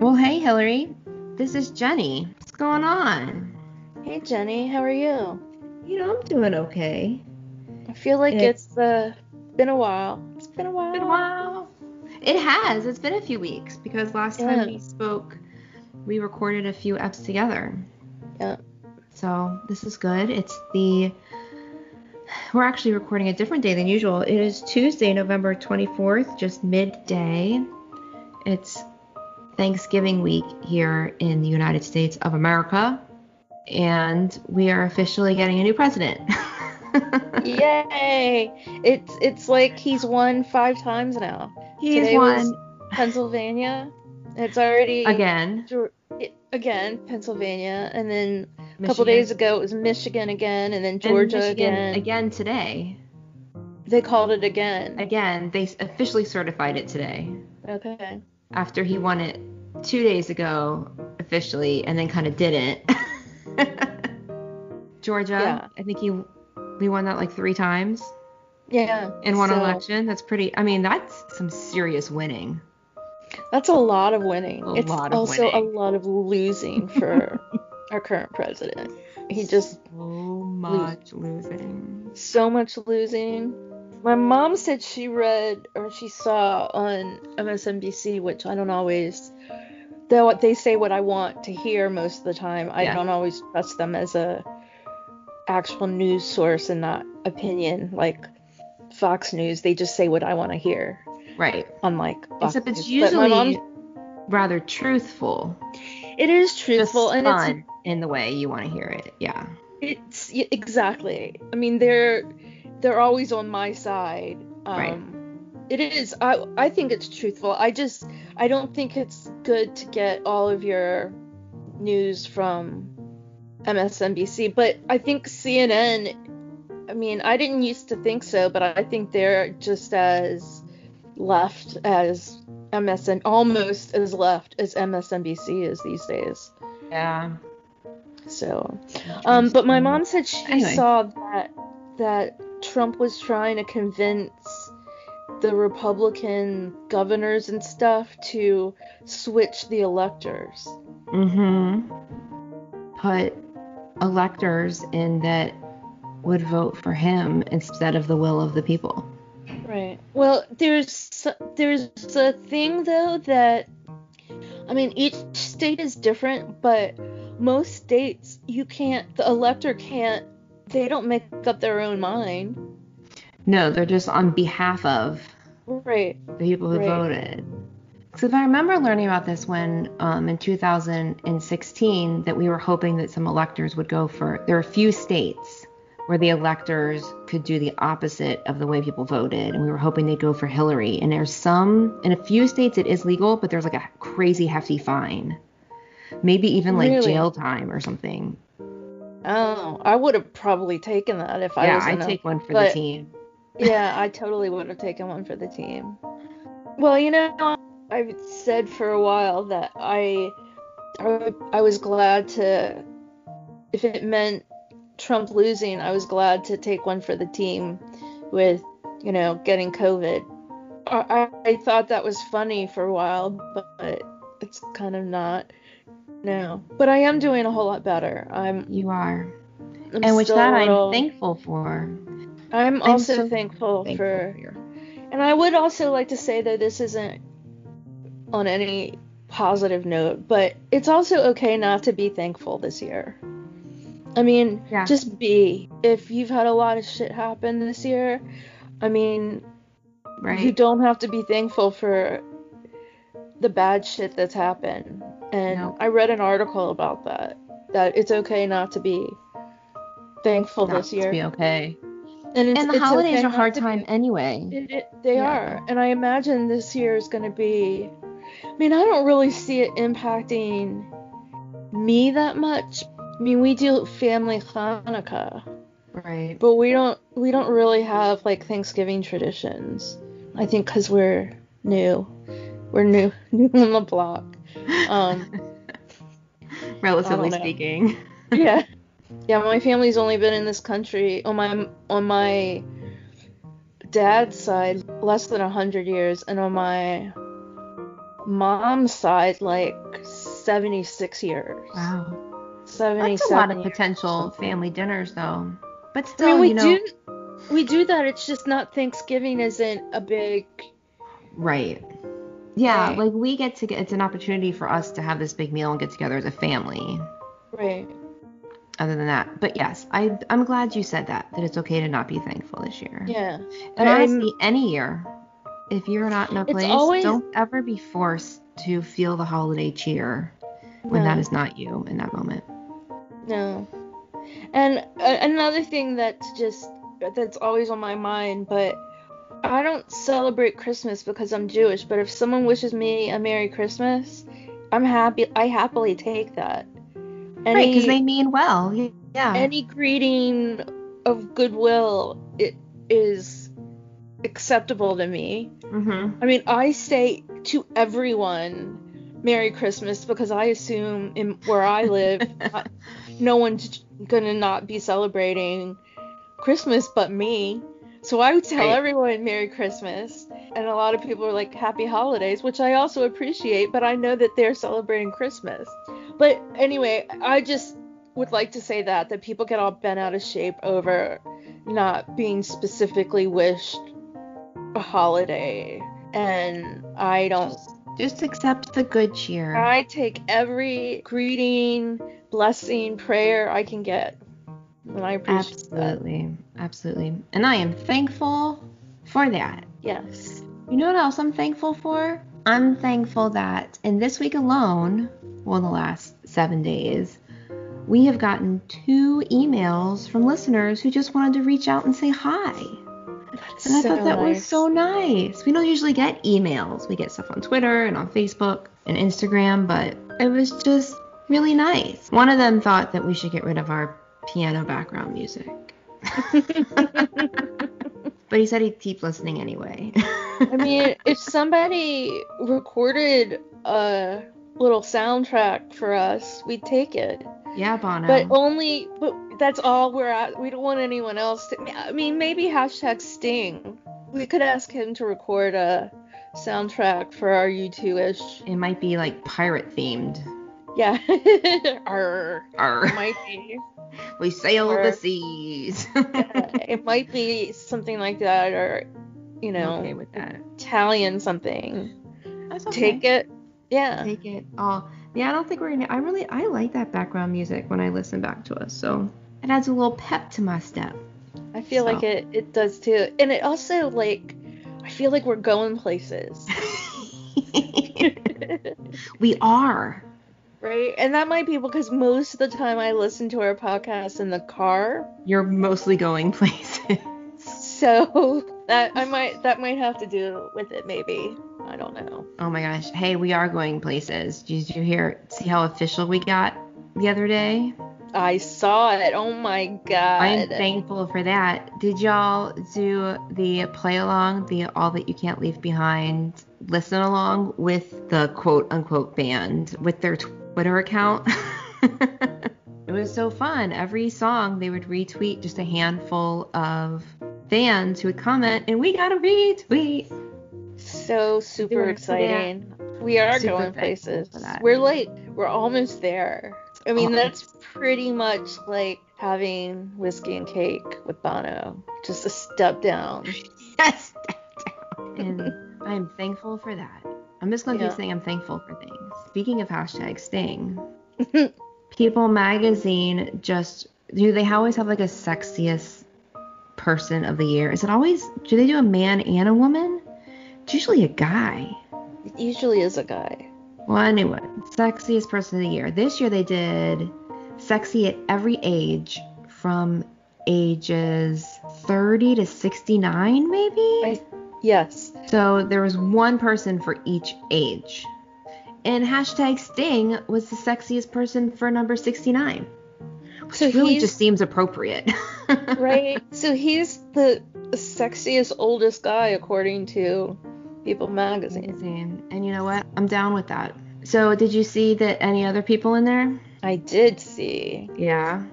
Well, hey, Hillary. This is Jenny. What's going on? Hey Jenny, how are you? You know, I'm doing okay. I feel like It's- it's uh, been a while. It's been a while. Been a while. It has. It's been a few weeks because last time we spoke, we recorded a few eps together. Yeah. So this is good. It's the. We're actually recording a different day than usual. It is Tuesday, November 24th, just midday. It's Thanksgiving week here in the United States of America. And we are officially getting a new president. Yay! It's it's like he's won five times now. He's Today won Pennsylvania. It's already again. Again Pennsylvania, and then a couple days ago it was Michigan again, and then Georgia Michigan again. again today. They called it again. Again, they officially certified it today Okay. after he won it two days ago officially, and then kind of didn't. Georgia, Yeah. I think he we won that like three times Yeah. in one so election. That's pretty. I mean, that's some serious winning. That's a lot of winning. A it's lot of also winning. a lot of losing for our current president. He just so much losing. so much losing. My mom said she read or she saw on MSNBC, which I don't always. Though they say what I want to hear most of the time, I Yeah. don't always trust them as a actual news source and not opinion like Fox News. They just say what I want to hear, Right. unlike Fox Except it's News. Usually mom- rather truthful. it is truthful and it's in the way you want to hear it. Yeah. It's exactly. I mean, they're they're always on my side. Um, Right. It is. I I think it's truthful. I just I don't think it's good to get all of your news from MSNBC, but I think CNN. I mean, I didn't used to think so, but I think they're just as left as MSN, almost as left as MSNBC is these days. Yeah. So. Um, but my mom said she Anyway. saw that that Trump was trying to convince the Republican governors and stuff to switch the electors. Mm-hmm. Put electors in that would vote for him instead of the will of the people. Right. Well, there's there's a thing though that I mean each state is different, but most states you can't the elector can't they don't make up their own mind. No, they're just on behalf of Right. the people who Right. voted. So if I remember learning about this when um, in 2016 that we were hoping that some electors would go for there are a few states where the electors could do the opposite of the way people voted and we were hoping they'd go for Hillary and there's some in a few states it is legal but there's like a crazy hefty fine maybe even like Really? jail time or something Oh, I would have probably taken that if I yeah was in I'd take one for but- the team yeah, I totally would have taken one for the team. Well, you know, I've said for a while that I, I, I was glad to, if it meant Trump losing, I was glad to take one for the team with, you know, getting COVID. I, I, I thought that was funny for a while, but it's kind of not now. But I am doing a whole lot better. I'm, you are I'm and which that little- I'm thankful for I'm I'm also so thankful, thankful for for And I would also like to say that this isn't on any positive note, but it's also okay not to be thankful this year. I mean, Yeah. just be. If you've had a lot of shit happen this year, I mean, right you don't have to be thankful for the bad shit that's happened. And No. I read an article about that, that it's okay not to be thankful Not this to year. be okay And, it's, and the holidays okay are a hard to be time anyway. It, it, they Yeah. are, and I imagine this year is going to be. I mean, I don't really see it impacting me that much. I mean, we do family Hanukkah, Right. but we don't we don't really have like Thanksgiving traditions. I think because we're new, we're new new on the block. Um, Relatively I speaking. yeah, yeah. My family's only been in this country on my on my dad's side less than a hundred years, and on my mom's side, like 76 years. Wow. 77 That's a lot of potential family dinners, though. But I still, mean, we you know, do we do that. It's just not Thanksgiving isn't a big right? Yeah, Right. like we get to get. It's an opportunity for us to have this big meal and get together as a family. right. Other than that, but yes, I I'm glad you said that. That it's okay to not be thankful this year. Yeah. And honestly, any year, if you're not in a place, always- don't ever be forced to feel the holiday cheer when No. that is not you in that moment. No. And uh, another thing that's just that's always on my mind, but I don't celebrate Christmas because I'm Jewish, but if someone wishes me a Merry Christmas, I'm happy I happily take that. Any, right, because they mean well. Yeah. any greeting of goodwill it is acceptable to me. mm-hmm. I mean, I say to everyone Merry Christmas because I assume in where I live, I- no one's gonna not be celebrating Christmas but me. So I would tell Right. everyone Merry Christmas, and a lot of people are like Happy Holidays, which I also appreciate, but I know that they're celebrating Christmas. But anyway, I just would like to say that that people get all bent out of shape over not being specifically wished a holiday, and I don't. Just accept the good cheer. I take every greeting, blessing, prayer I can get, and I appreciate that. Absolutely. Absolutely. And I am thankful for that. Yes. You know what else I'm thankful for? I'm thankful that in this week alone, well, in the last seven days, we have gotten two emails from listeners who just wanted to reach out and say hi. And I So thought that was so nice. We don't usually get emails. We get stuff on Twitter and on Facebook and Instagram, but it was just really nice. One of them thought that we should get rid of our piano background music. but he said he'd keep listening anyway. I mean, if somebody recorded a little soundtrack for us, we'd take it. yeah, Bono. But only, but that's all we're at. We don't want anyone else to. I mean, maybe hashtag Sting. We could ask him to record a soundtrack for our U2ish. it might be like pirate themed. Yeah. Arr. Arr. It might be. We sail Or- the seas. It might be something like that, or you know, okay with that. Italian something. That's okay. Take it. Yeah. Take it all. Yeah, I don't think we're gonna. I really, I like that background music when I listen back to us. So it adds a little pep to my step. I feel like it it does too. And it also like I feel like we're going places. we are. Right? And that might be because most of the time I listen to our podcast in the car. You're mostly going places. So that I might that might have to do with it maybe. I don't know. oh my gosh. Hey, we are going places. Did you hear? See how official we got the other day? I saw it. Oh my god. I am thankful for that. Did y'all do the play along, the All That You Can't Leave Behind listen along with the quote unquote band with their Twitter account? it was so fun. Every song they would retweet just a handful of fans who would comment, and we got a retweet. so super Doing it for exciting. We are Super going places. We're like we're almost there. I mean Oh. that's pretty much like having whiskey and cake with Bono. Just a step down. Yes. and I am thankful for that. I'm just going to Yeah. keep saying I'm thankful for things. Speaking of hashtag Sting, People Magazine just do they always have like a sexiest person of the year? Is it always do they do a man and a woman? It's usually a guy. It usually is a guy. Well, anyway, sexiest person of the year. This year they did sexy at every age from ages 30 to 69 maybe. I- Yes. So there was one person for each age. And hashtag Sting was the sexiest person for number 69. Which So really just seems appropriate. right. So he's the sexiest oldest guy according to People Magazine. Amazing. And you know what? I'm down with that. So did you see that any other people in there? I did see. Yeah.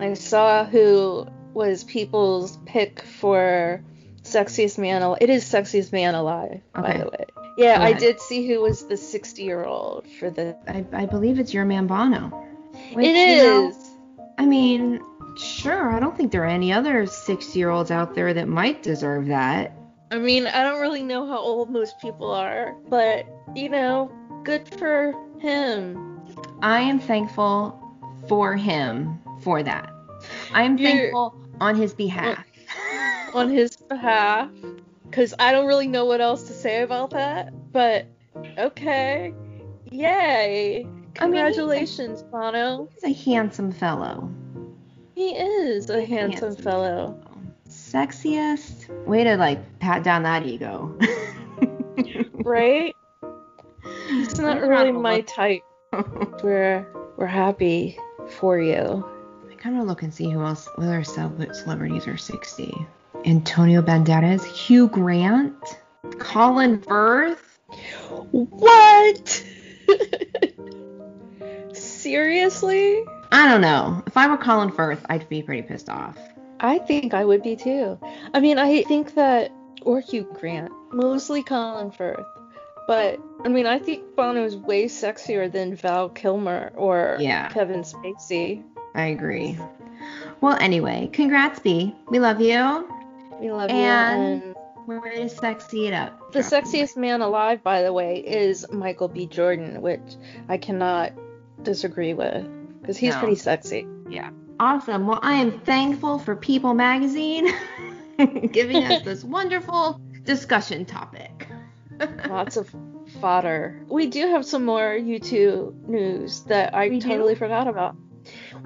I saw who was People's pick for sexiest man. Al- it is sexiest man alive, by the way. Yeah, I did see who was the 60 year old for the. I, I believe it's your man Bono. Which, it you know. I mean, sure. I don't think there are any other 60 year olds out there that might deserve that. I mean, I don't really know how old most people are, but you know, good for him. I am thankful for him for that. I am You're- thankful on his behalf. On his behalf because I don't really know what else to say about that. But okay, yay! I mean, he's a- Congratulations, Bono. He's a handsome fellow. He is a handsome Handsome. fellow. Sexiest? Way to like pat down that ego. right? It's not really my type. We're we're happy for you. I kind of look and see who else, what other celebrities are 60. Antonio Banderas, Hugh Grant, Colin Firth. What? Seriously? I don't know. If I were Colin Firth, I'd be pretty pissed off. I think I would be too. I mean, I think that, or Hugh Grant, mostly Colin Firth. But, I mean, I think Bono is way sexier than Val Kilmer or Yeah. Kevin Spacey. I agree. Well, anyway, congrats, B. We love you. We love And- you. And We're ready to sexy it up. the sexiest man alive, by the way, is Michael B. Jordan, which I cannot disagree with because he's No. pretty sexy. Yeah. Awesome. Well, I am thankful for People Magazine giving us this wonderful discussion topic. Lots of fodder. We do have some more U2 news that I We do? totally forgot about.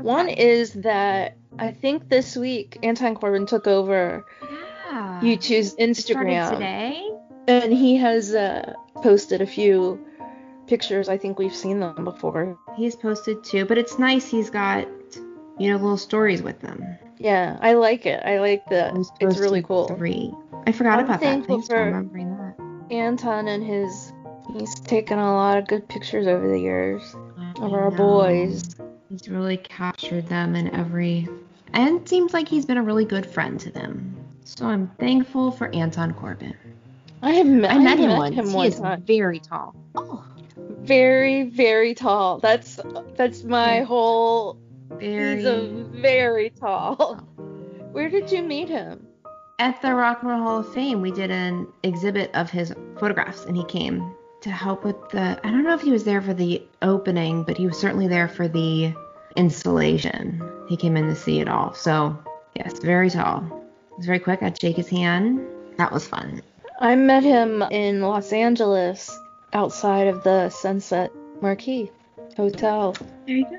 One is that I think this week Anton Corbijn took over yeah. U2's It started Instagram, today. and he has uh, posted a few pictures. I think we've seen them before. He's posted two, but it's nice. He's got you know little stories with them. Yeah, I like it. I like the. He's It's really cool. Three. I forgot I'm about that. Thanks for remembering that. Anton and his. He's taken a lot of good pictures over the years of our boys. He's really captured them in every, and seems like he's been a really good friend to them. So I'm thankful for Anton Corbijn. I have met, I met him met once. Him he one is time. very tall. Oh, Very, very tall. That's that's my whole. very. He's a very tall. Where did you meet him? At the Rock and Roll Hall of Fame, we did an exhibit of his photographs, and he came to help with the. I don't know if he was there for the opening, but he was certainly there for the installation. He came in to see it all. So, yes, very tall. It was very quick. I'd shake his hand. That was fun. I met him in Los Angeles, outside of the Sunset Marquis Hotel. There you go.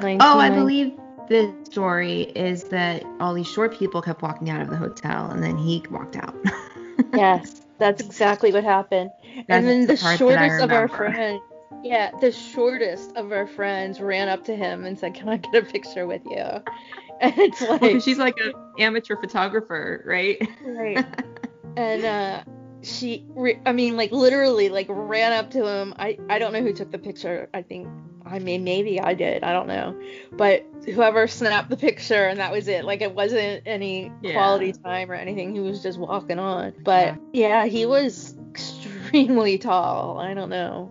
1990. Oh, I believe the story is that all these short people kept walking out of the hotel, and then he walked out. Yes, that's exactly what happened. That's and then the, the part that I shortest of our friends, yeah, the shortest of our friends ran up to him and said, "Can I get a picture with you?" And it's like, she's like an amateur photographer, right? right. and uh, she, re- I mean, like literally, like ran up to him. I, I don't know who took the picture. I think, I mean, maybe I did. I don't know. But whoever snapped the picture, and that was it. Like it wasn't any Yeah. quality time or anything. He was just walking on. But yeah, he was extremely tall. I don't know.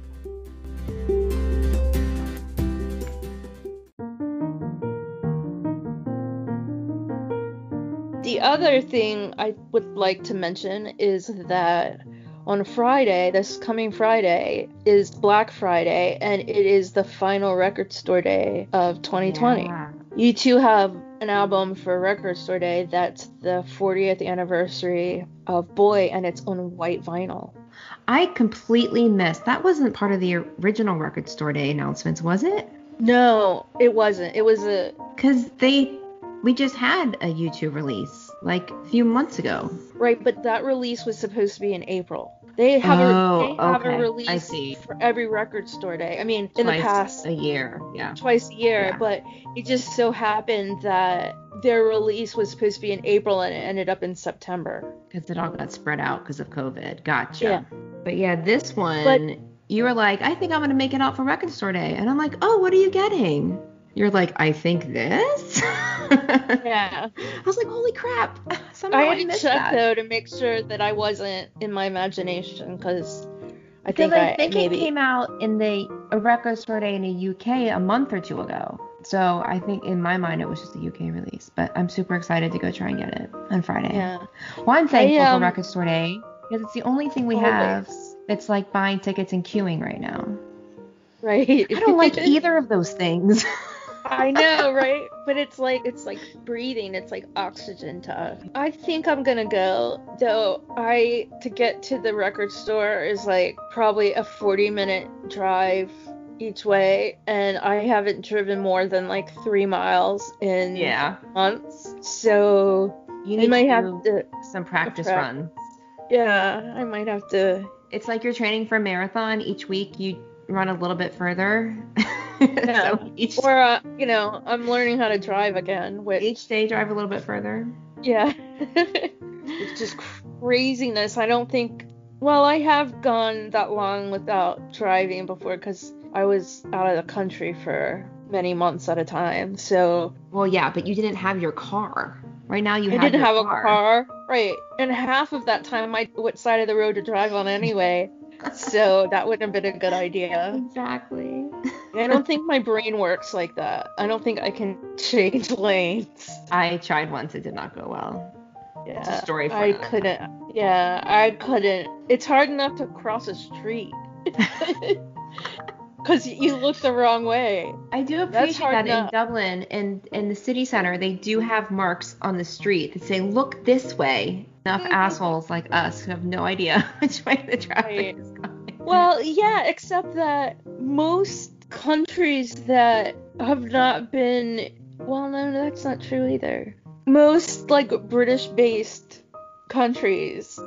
Other thing I would like to mention is that on Friday, this coming Friday, is Black Friday, and it is the final record store day of 2020. Yeah. U2 have an album for Record Store Day that's the 40th anniversary of Boy, and it's on white vinyl. I completely missed. That wasn't part of the original record store day announcements, was it? No, it wasn't. It was a Because they, we just had a U2 release like a few months ago. right, but that release was supposed to be in April. They have Oh, a they have okay. A release for every record store day. I mean, in Twice the past a year. Yeah. twice a year, Yeah. but it just so happened that their release was supposed to be in April and it ended up in September. Because it all got spread out because of COVID. Gotcha. Yeah. But yeah, this one, you were like, I think I'm gonna make it out for record store day, and I'm like, oh, what are you getting? You're like, I think this. Yeah. I was like, holy crap! Somehow I I, had to check that. though to make sure that I wasn't in my imagination because I think I I, think maybe it came out in the a record store day in the UK a month or two ago. So I think in my mind it was just a UK release. But I'm super excited to go try and get it on Friday. yeah. Well, I'm thankful um, for record store day because it's the only thing we have Always. that's like buying tickets and queuing right now. Right. I don't like either of those things. I know, right? But it's like it's like breathing. It's like oxygen to us. I think I'm gonna go. Though I to get to the record store is like probably a 40 minute drive each way, and I haven't driven more than like three miles in yeah. months. So You I need might to have to. some practice prac- runs. Yeah, I might have to. It's like you're training for a marathon. Each week you run a little bit further. Yeah. so each, Or uh, you know, I'm learning how to drive again. Which each day drive a little bit further. Yeah. it's just craziness. I don't think. Well, I have gone that long without driving before because I was out of the country for many months at a time. So Well, yeah, but you didn't have your car. Right now you I didn't have a car. Right. And half of that time, I what side of the road to drive on anyway. So that wouldn't have been a good idea. Exactly. I don't think my brain works like that. I don't think I can change lanes. I tried once. It did not go well. Yeah, It's a story for I couldn't. Yeah, I couldn't. It's hard enough to cross a street because you look the wrong way. I do appreciate that in. Dublin and in the city center, they do have marks on the street that say "Look this way." Enough Mhm. assholes like us who have no idea which way the traffic Right. is going. Well, yeah, except that most countries that have not been. Well, no, that's not true either. Most like British-based countries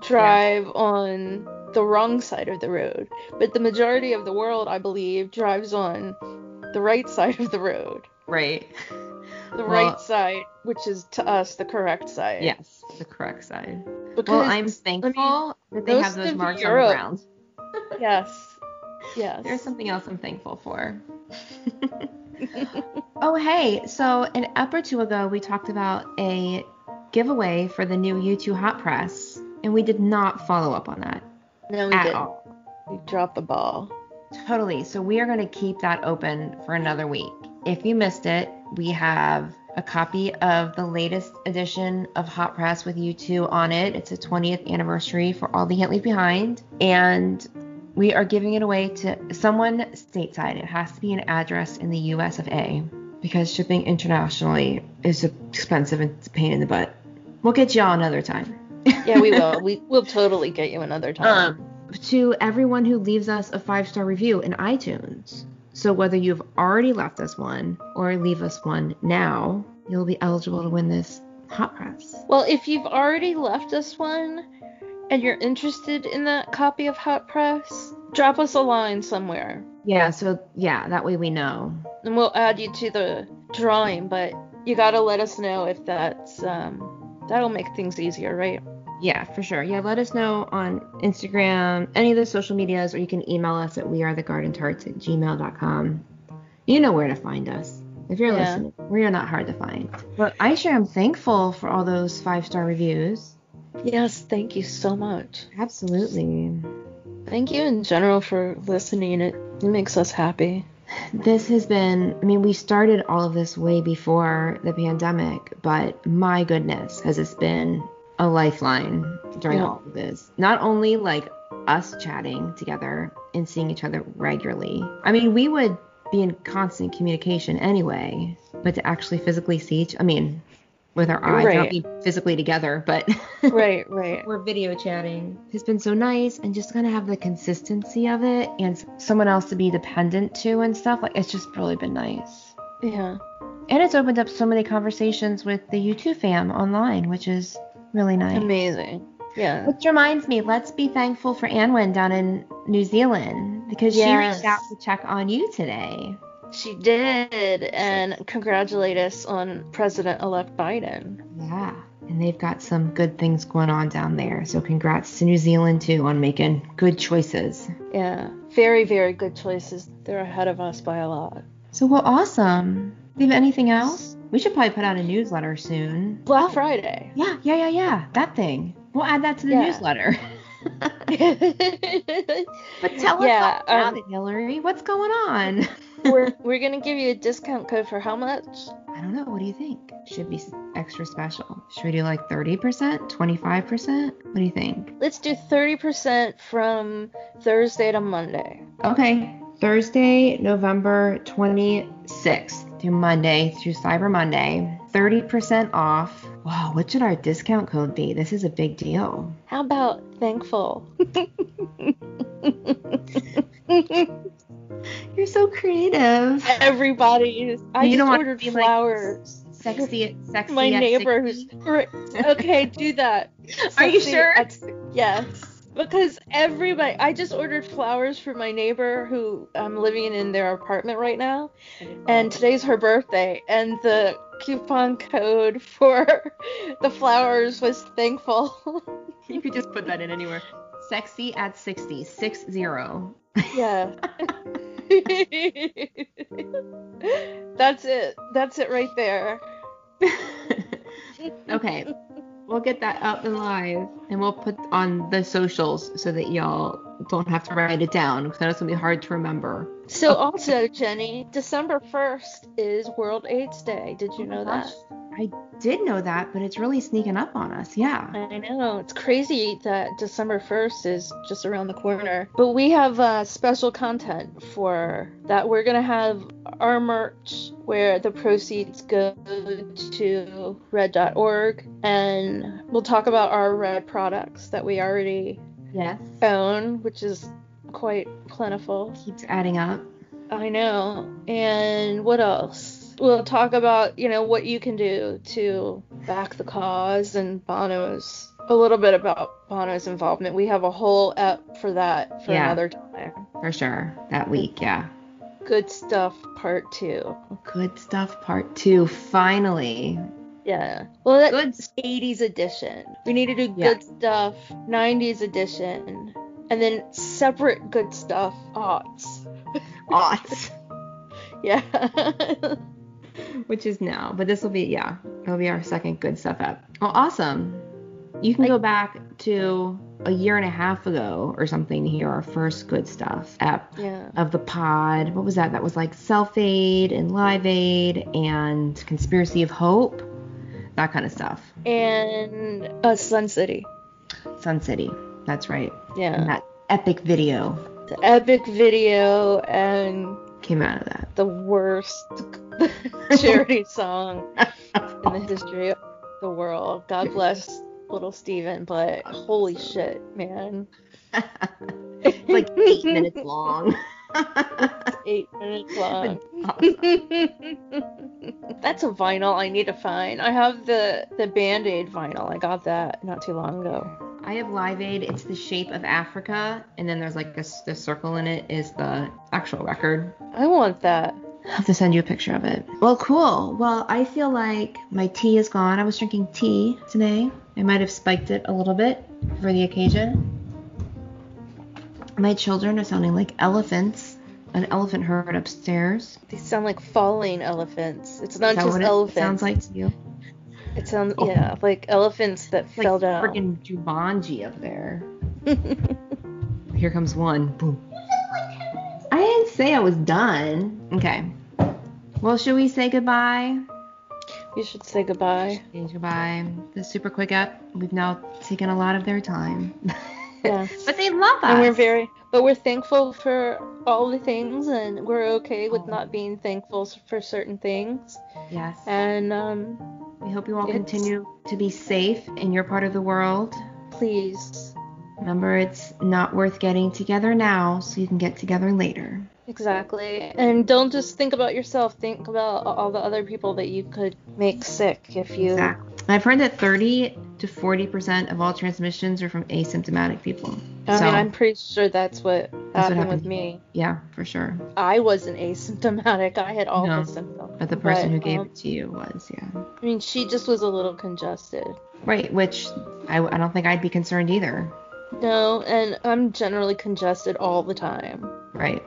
drive on the wrong side of the road, but the majority of the world, I believe, drives on the right side of the road. right. The Well- right side, which is to us the correct side. Yes, the correct side. Because Well, I'm thankful that they have those marks Europe- on the ground. yes, yes. There's something else I'm thankful for. oh, hey. So, an ep or two ago, we talked about a giveaway for the new U2 Hot Press, and we did not follow up on that no, we at didn't. all. We dropped the ball. Totally. So, we are going to keep that open for another week. If you missed it, we have a copy of the latest edition of Hot Press with U2 on it. It's a 20th anniversary for All the Can't Leave Behind. And we are giving it away to someone stateside. It has to be an address in the US of A because shipping internationally is expensive and it's a pain in the butt. We'll get y'all another time. Yeah, we will. we will totally get you another time. Um, to everyone who leaves us a five star review in iTunes. So whether you've already left us one or leave us one now, you'll be eligible to win this hot press. well, if you've already left us one and you're interested in that copy of Hot Press, drop us a line somewhere, Yeah, so yeah, that way we know. and we'll add you to the drawing. But you gotta let us know if that's um, that'll make things easier, right? Yeah, for sure. Yeah, let us know on Instagram, any of the social medias, or you can email us at wearethegardentarts at gmail.com. You know where to find us. If you're Yeah. listening, we are not hard to find. But I sure am thankful for all those five star reviews. Yes, thank you so much. Absolutely. Thank you in general for listening. It, it makes us happy. This has been, I mean, we started all of this way before the pandemic, but my goodness, has this been a lifeline during Yeah. all of this. Not only like us chatting together and seeing each other regularly. I mean, we would be in constant communication anyway, but to actually physically see each I mean, with our eyes, Right. not be physically together, but right, right. we're video chatting It's been so nice and just kind of have the consistency of it and someone else to be dependent to and stuff like it's just really been nice Yeah. and it's opened up so many conversations with the u2 fam online which is really nice Amazing. Yeah. which reminds me let's be thankful for anwen down in new zealand because she Yes. reached out to check on you today She did, and congratulate us on President-elect Biden. yeah and they've got some good things going on down there so congrats to new zealand too on making good choices Yeah, very, very good choices. They're ahead of us by a lot. So well, awesome. Do you have anything else? We should probably put out a newsletter soon. Black Friday. Yeah, yeah, yeah, yeah. That thing. We'll add that to the Yeah. newsletter. but tell us Yeah, all about um, it, Hillary. What's going on? we're we're gonna give you a discount code for how much? I don't know. What do you think? Should be extra special. Should we do like 30%, 25%? What do you think? Let's do 30% from Thursday to Monday. Okay. Thursday, November 26th through Monday through Cyber Monday. 30% off. Wow, what should our discount code be? This is a big deal. How about thankful? You're so creative. Everybody, I You just don't ordered be like flowers. Sexy, sexy. My neighbor 60. who's okay, do that. Are you sure? at- yes. Because everybody, I just ordered flowers for my neighbor who I'm living in their apartment right now, and oh. today's her birthday, and the coupon code for the flowers was thankful. You could just put that in anywhere. Sexy at 60, six zero. yeah. That's it. That's it right there. okay, we'll get that up and live, and we'll put on the socials so that y'all don't have to write it down because that's gonna be hard to remember. So oh. also, Jenny, December 1st is World AIDS Day. Did you oh know that? I did know that, but it's really sneaking up on us. Yeah. I know. It's crazy that December 1st is just around the corner. But we have uh, special content for that. We're going to have our merch where the proceeds go to red.org. And we'll talk about our red products that we already Yes. own, which is quite plentiful. Keeps adding up. I know. And what else? We'll talk about, you know, what you can do to back the cause and Bono's a little bit about Bono's involvement. We have a whole app for that for Yeah. another time. For sure. That week, yeah. Good stuff part 2. Good stuff part two. Finally. Yeah. Well, that's Good 80s edition. We need to do Yeah. good stuff 90s edition. And then separate good stuff odds. aughts. Yeah. Which is now. But this will be yeah. It'll be our second good stuff app. Well, awesome. You can Like- go back to a year and a half ago or something to hear our first good stuff app yeah. of the pod. What was that? That was like Self Aid and Live Aid and Conspiracy of Hope. That kind of stuff. And uh, Sun City. Sun City. That's right. Yeah. And that epic video the epic video and came out of that. the worst charity song in the history of the world. God bless little Steven, but holy shit, man. It's like eight minutes long. Eight minutes long. That's a vinyl I need to find. I have the the Band Aid vinyl. I got that not too long ago. I have Live Aid. It's the shape of Africa, and then there's like this this circle in it is the actual record. I want that. I'll have to send you a picture of it. Well, cool. Well, I feel like my tea is gone. I was drinking tea today. I might have spiked it a little bit for the occasion. My children are sounding like elephants. An elephant herd upstairs. They sound like falling elephants. It's not just what it elephants. sounds like to you? It sounds Oh. yeah, like elephants that It's fell like down. freaking Jumanji up there. Here comes one. Boom. I didn't say I was done. Okay. Well, should we say goodbye? We should say goodbye. Say goodbye. The super quick app. We've now taken a lot of their time. Yes. but they love us. And we're very, but we're thankful for all the things, and we're okay with not being thankful for certain things. yes. And um, we hope you all continue to be safe in your part of the world. please, Remember, it's not worth getting together now, so you can get together later. exactly. And don't just think about yourself. Think about all the other people that you could make sick if you. Exactly. I've heard that 30 to 40 percent of all transmissions are from asymptomatic people. I so, mean, I'm pretty sure that's what happened, what happened. with me. yeah, for sure. I wasn't asymptomatic. I had all No. the symptoms. But the person But, who gave um, it to you was, yeah. I mean, she just was a little congested. Right, which I, I don't think I'd be concerned either. No, and I'm generally congested all the time. Right.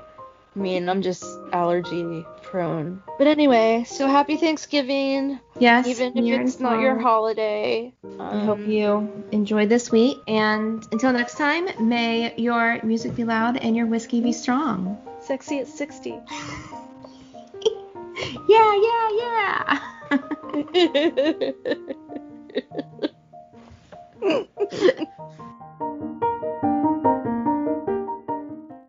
I mean, I'm just allergy prone. But anyway, so happy Thanksgiving, Yes. even if it's not your holiday. I hope Um, you enjoyed this week. And until next time, may your music be loud and your whiskey be strong. Sexy at 60. Yeah, yeah, yeah.